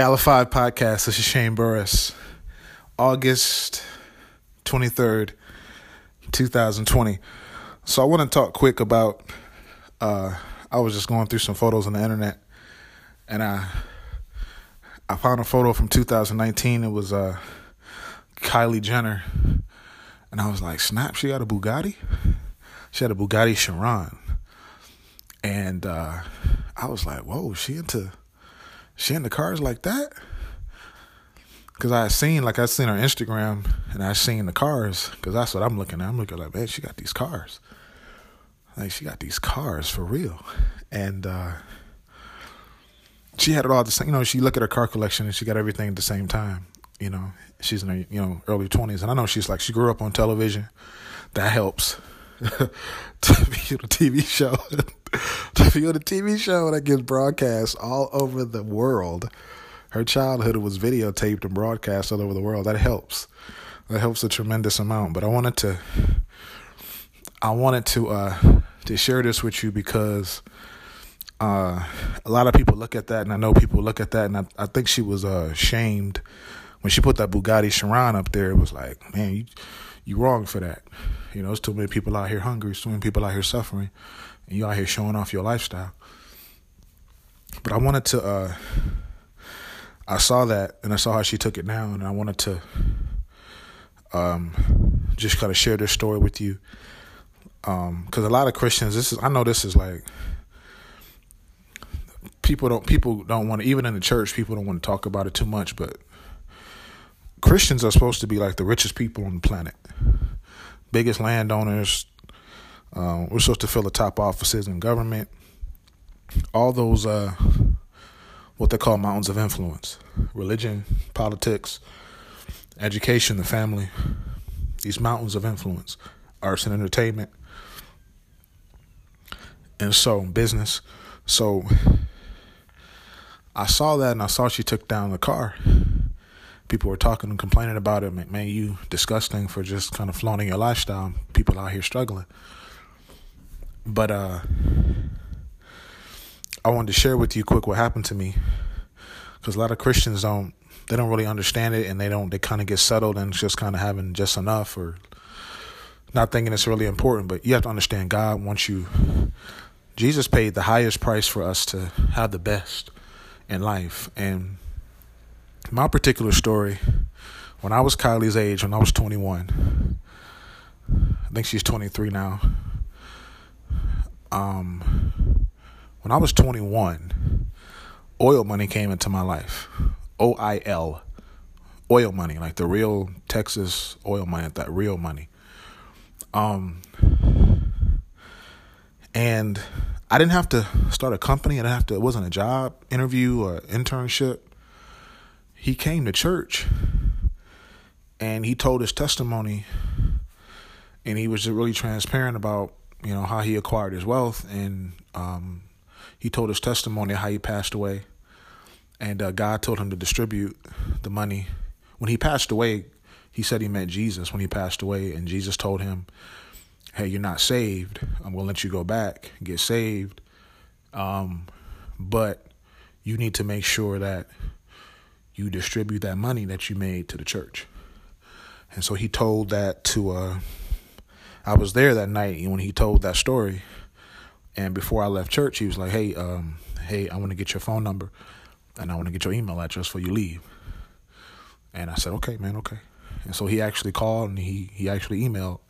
Calified Podcast. This is Shane Burris. August 23rd, 2020. So I want to talk quick about uh I was just going through some photos on the internet and I I found a photo from 2019. It was uh Kylie Jenner and I was like, "Snap, she got a Bugatti?" She had a Bugatti Chiron. And uh I was like, "Whoa, she into she in the cars like that? Cause I seen like I seen her Instagram and I seen the cars because that's what I'm looking at. I'm looking like, man, she got these cars. Like she got these cars for real, and uh, she had it all the same. You know, she look at her car collection and she got everything at the same time. You know, she's in her you know early twenties, and I know she's like she grew up on television. That helps be on a TV show, on a TV show that gets broadcast all over the world. Her childhood was videotaped and broadcast all over the world. That helps. That helps a tremendous amount. But I wanted to, I wanted to, uh, to share this with you because, uh, a lot of people look at that, and I know people look at that, and I, I think she was uh, shamed when she put that Bugatti Chiron up there. It was like, man, you you wrong for that. You know, there's too many people out here hungry, too many people out here suffering, and you out here showing off your lifestyle. But I wanted to, uh, I saw that and I saw how she took it down, and I wanted to um, just kind of share this story with you. Because um, a lot of Christians, this is, I know this is like, people don't people don't want to even in the church people don't want to talk about it too much but Christians are supposed to be like the richest people on the planet, biggest landowners. Uh, we're supposed to fill the top offices in government. All those, uh, what they call mountains of influence religion, politics, education, the family. These mountains of influence, arts and entertainment. And so, business. So, I saw that and I saw she took down the car people were talking and complaining about it. Man, you disgusting for just kind of flaunting your lifestyle. People out here struggling. But uh, I wanted to share with you quick what happened to me, because a lot of Christians don't they don't really understand it, and they don't they kind of get settled and just kind of having just enough or not thinking it's really important. But you have to understand God wants you. Jesus paid the highest price for us to have the best in life, and my particular story, when I was Kylie's age, when I was 21, I think she's 23 now. Um, when I was 21, oil money came into my life. O I L, oil money, like the real Texas oil money, that real money. Um, and I didn't have to start a company. I didn't have to. It wasn't a job interview or internship he came to church and he told his testimony and he was really transparent about you know how he acquired his wealth and um, he told his testimony how he passed away. And uh, god told him to distribute the money. When he passed away he said he met jesus when he passed away. And jesus told him hey you're not saved. I'm going to let you go back get saved. Um, but you need to make sure that you distribute that money that you made to the church. And so he told that to uh I was there that night when he told that story. And before I left church, he was like, "Hey, um, hey, I want to get your phone number, and I want to get your email address before you leave." And I said, "Okay, man, okay." And so he actually called and he he actually emailed,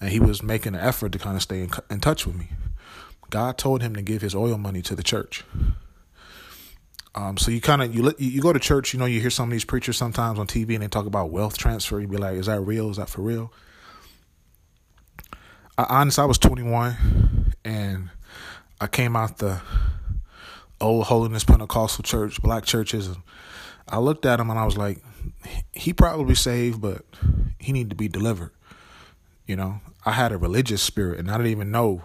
and he was making an effort to kind of stay in, in touch with me. God told him to give his oil money to the church. Um, so you kind of you you go to church, you know, you hear some of these preachers sometimes on TV and they talk about wealth transfer. You be like, is that real? Is that for real? I, honestly, I was 21 and I came out the old holiness Pentecostal church, black churches, and I looked at him and I was like, he probably saved, but he need to be delivered. You know, I had a religious spirit and I didn't even know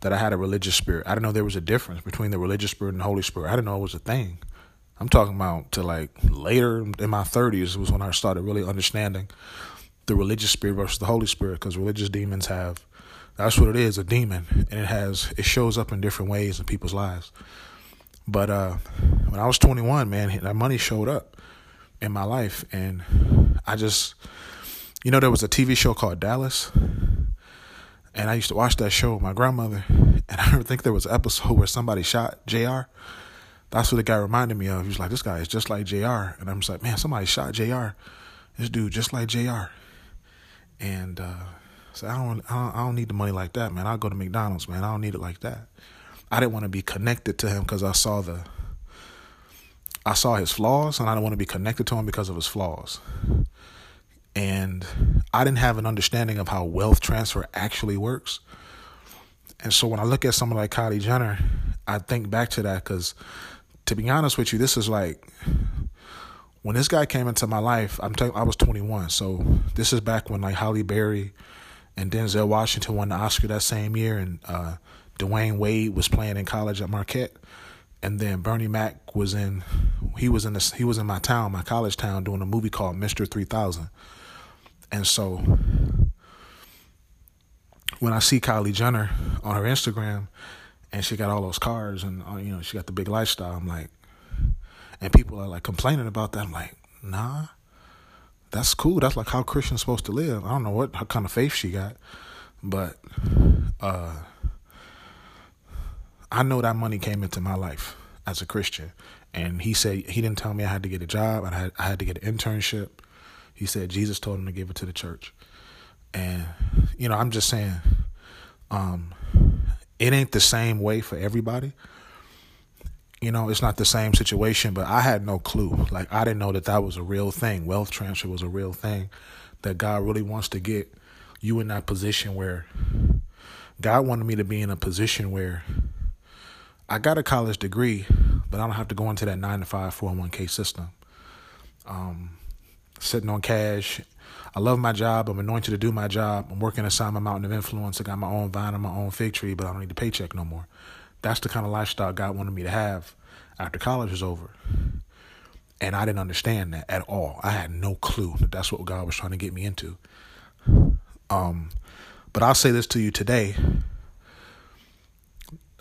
that I had a religious spirit. I didn't know there was a difference between the religious spirit and the Holy Spirit. I didn't know it was a thing. I'm talking about to like later in my 30s was when I started really understanding the religious spirit versus the Holy Spirit because religious demons have that's what it is a demon and it has it shows up in different ways in people's lives But uh, when I was 21, man, that money showed up in my life, and I just, you know, there was a TV show called Dallas, and I used to watch that show with my grandmother, and I don't think there was an episode where somebody shot Jr. That's what the guy reminded me of. He was like, "This guy is just like Jr." And I'm just like, "Man, somebody shot Jr. This dude just like Jr." And uh, so I don't, I don't, I don't need the money like that, man. I'll go to McDonald's, man. I don't need it like that. I didn't want to be connected to him because I saw the, I saw his flaws, and I don't want to be connected to him because of his flaws. And I didn't have an understanding of how wealth transfer actually works. And so when I look at someone like Kylie Jenner, I think back to that because, to be honest with you, this is like when this guy came into my life. I'm telling, I was 21, so this is back when like Halle Berry and Denzel Washington won the Oscar that same year, and uh, Dwyane Wade was playing in college at Marquette, and then Bernie Mac was in he was in this he was in my town, my college town, doing a movie called Mister Three Thousand, and so when I see Kylie Jenner on her Instagram, and she got all those cars, and uh, you know she got the big lifestyle, I'm like, and people are like complaining about that. I'm like, nah, that's cool. That's like how Christians supposed to live. I don't know what kind of faith she got, but uh, I know that money came into my life as a Christian. And he said he didn't tell me I had to get a job. I had I had to get an internship. He said Jesus told him to give it to the church. And you know, I'm just saying, um, it ain't the same way for everybody. You know, it's not the same situation, but I had no clue. Like I didn't know that that was a real thing. Wealth transfer was a real thing. That God really wants to get you in that position where God wanted me to be in a position where I got a college degree, but I don't have to go into that nine to five 401k system. Um, sitting on cash. I love my job. I'm anointed to do my job. I'm working inside my mountain of influence. I got my own vine and my own fig tree, but I don't need the paycheck no more. That's the kind of lifestyle God wanted me to have after college was over. And I didn't understand that at all. I had no clue that that's what God was trying to get me into. Um, but I'll say this to you today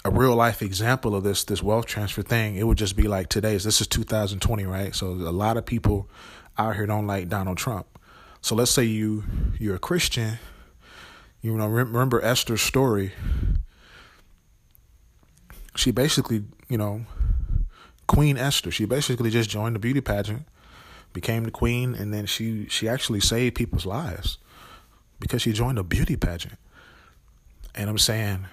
a real life example of this this wealth transfer thing, it would just be like today's. This is 2020, right? So a lot of people out here don't like Donald Trump. So let's say you you're a Christian. You know, remember Esther's story. She basically, you know, Queen Esther. She basically just joined the beauty pageant, became the queen, and then she she actually saved people's lives because she joined a beauty pageant. And I'm saying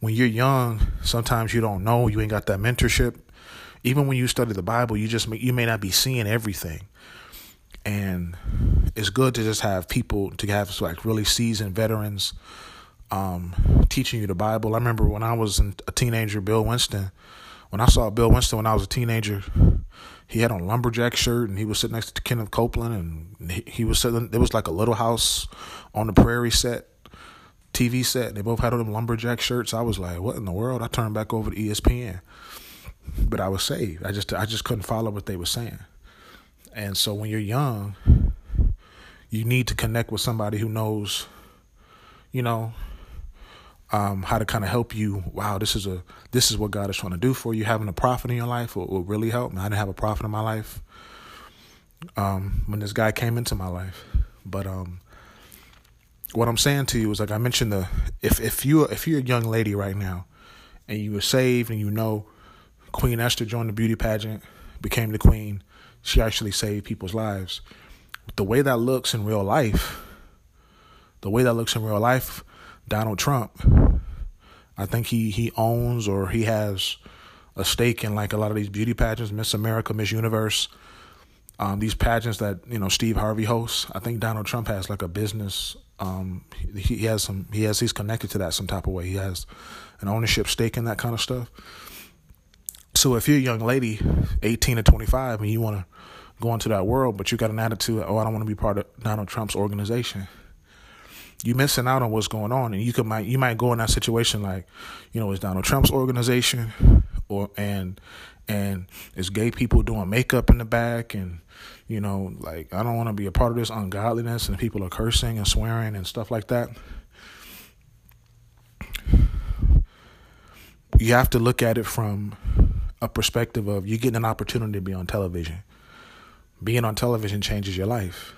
when you're young, sometimes you don't know, you ain't got that mentorship. Even when you study the Bible, you just you may not be seeing everything. And it's good to just have people to have like really seasoned veterans um, teaching you the Bible. I remember when I was a teenager, Bill Winston. When I saw Bill Winston when I was a teenager, he had on lumberjack shirt and he was sitting next to Kenneth Copeland and he, he was sitting. It was like a little house on the prairie set TV set. And they both had on them lumberjack shirts. I was like, what in the world? I turned back over to ESPN. But I was saved. I just I just couldn't follow what they were saying. And so when you're young, you need to connect with somebody who knows, you know, um, how to kind of help you. Wow, this is a this is what God is trying to do for you. Having a prophet in your life will, will really help. Me I didn't have a prophet in my life um, when this guy came into my life, but um, what I'm saying to you is like I mentioned the if if you if you're a young lady right now and you were saved and you know Queen Esther joined the beauty pageant, became the queen, she actually saved people's lives. The way that looks in real life, the way that looks in real life, Donald Trump, I think he he owns or he has a stake in like a lot of these beauty pageants, Miss America, Miss Universe, um, these pageants that you know Steve Harvey hosts. I think Donald Trump has like a business um, he, he has some. He has. He's connected to that some type of way. He has an ownership stake in that kind of stuff. So if you're a young lady, 18 to 25, and you want to go into that world, but you got an attitude, oh, I don't want to be part of Donald Trump's organization. You missing out on what's going on, and you could might you might go in that situation like, you know, it's Donald Trump's organization, or and and it's gay people doing makeup in the back and you know like i don't want to be a part of this ungodliness and people are cursing and swearing and stuff like that you have to look at it from a perspective of you getting an opportunity to be on television. Being on television changes your life.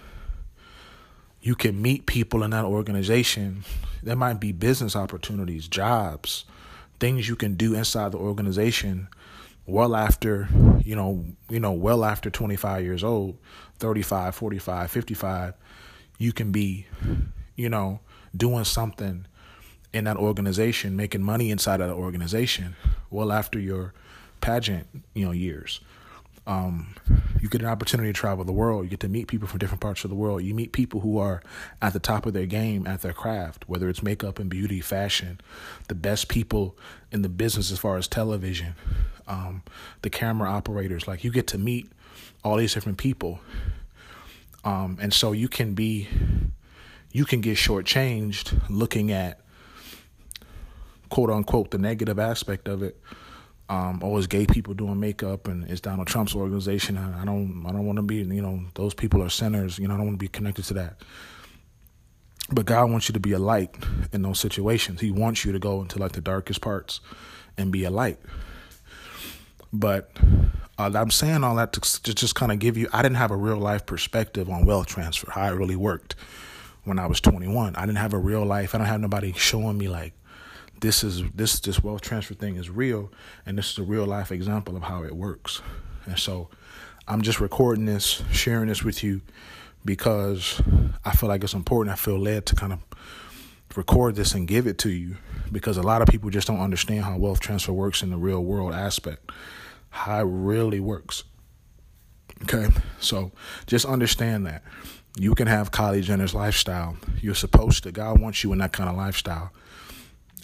You can meet people in that organization. There might be business opportunities, jobs, things you can do inside the organization well after, you know, you know, well after 25 years old, 35, 45, 55, you can be, you know, doing something in that organization, making money inside of that organization well after your pageant, you know, years. Um, you get an opportunity to travel the world. You get to meet people from different parts of the world. You meet people who are at the top of their game at their craft, whether it's makeup and beauty, fashion, the best people in the business as far as television, um, the camera operators. Like you get to meet all these different people, um, and so you can be, you can get shortchanged looking at quote unquote the negative aspect of it. Um, always gay people doing makeup, and it's Donald Trump's organization. And I don't, I don't want to be, you know, those people are sinners. You know, I don't want to be connected to that. But God wants you to be a light in those situations. He wants you to go into like the darkest parts and be a light. But uh, I'm saying all that to, to just kind of give you. I didn't have a real life perspective on wealth transfer, how it really worked when I was 21. I didn't have a real life. I don't have nobody showing me like this is this this wealth transfer thing is real and this is a real life example of how it works. And so i'm just recording this sharing this with you because i feel like it's important. I feel led to kind of record this and give it to you because a lot of people just don't understand how wealth transfer works in the real world aspect how it really works. Okay? So just understand that. You can have Kylie Jenner's lifestyle. You're supposed to. God wants you in that kind of lifestyle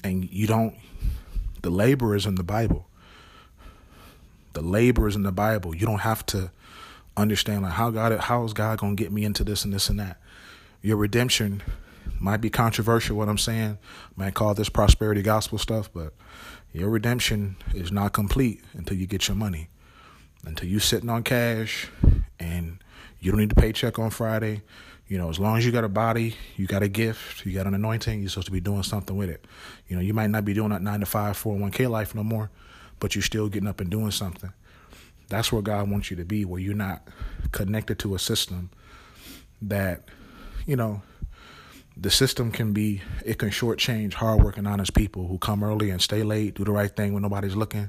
and you don't the labor is in the bible. The labor is in the bible. You don't have to understand like how god how is god going to get me into this and this and that? Your redemption might be controversial what i'm saying. Might call this prosperity gospel stuff but your redemption is not complete until you get your money. Until you sitting on cash and you don't need to pay check on friday you know, as long as you got a body, you got a gift, you got an anointing, you're supposed to be doing something with it. You know, you might not be doing that nine to five, 401k life no more, but you're still getting up and doing something. That's where God wants you to be, where you're not connected to a system that, you know, the system can be, it can shortchange hardworking, honest people who come early and stay late, do the right thing when nobody's looking.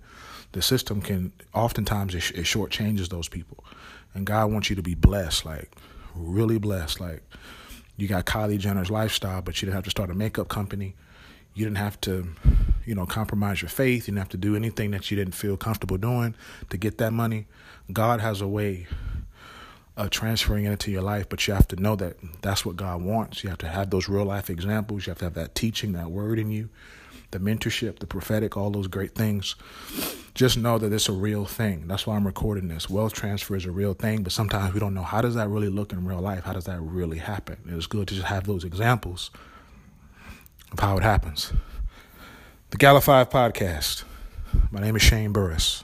The system can, oftentimes, it, it shortchanges those people. And God wants you to be blessed. Like, really blessed. Like you got Kylie Jenner's lifestyle, but you didn't have to start a makeup company. You didn't have to, you know, compromise your faith. You didn't have to do anything that you didn't feel comfortable doing to get that money. God has a way of transferring it into your life, but you have to know that that's what God wants. You have to have those real life examples. You have to have that teaching, that word in you, the mentorship, the prophetic, all those great things just know that it's a real thing. That's why I'm recording this. Wealth transfer is a real thing, but sometimes we don't know how does that really look in real life? How does that really happen? It's good to just have those examples of how it happens. The Gala 5 podcast. My name is Shane Burris.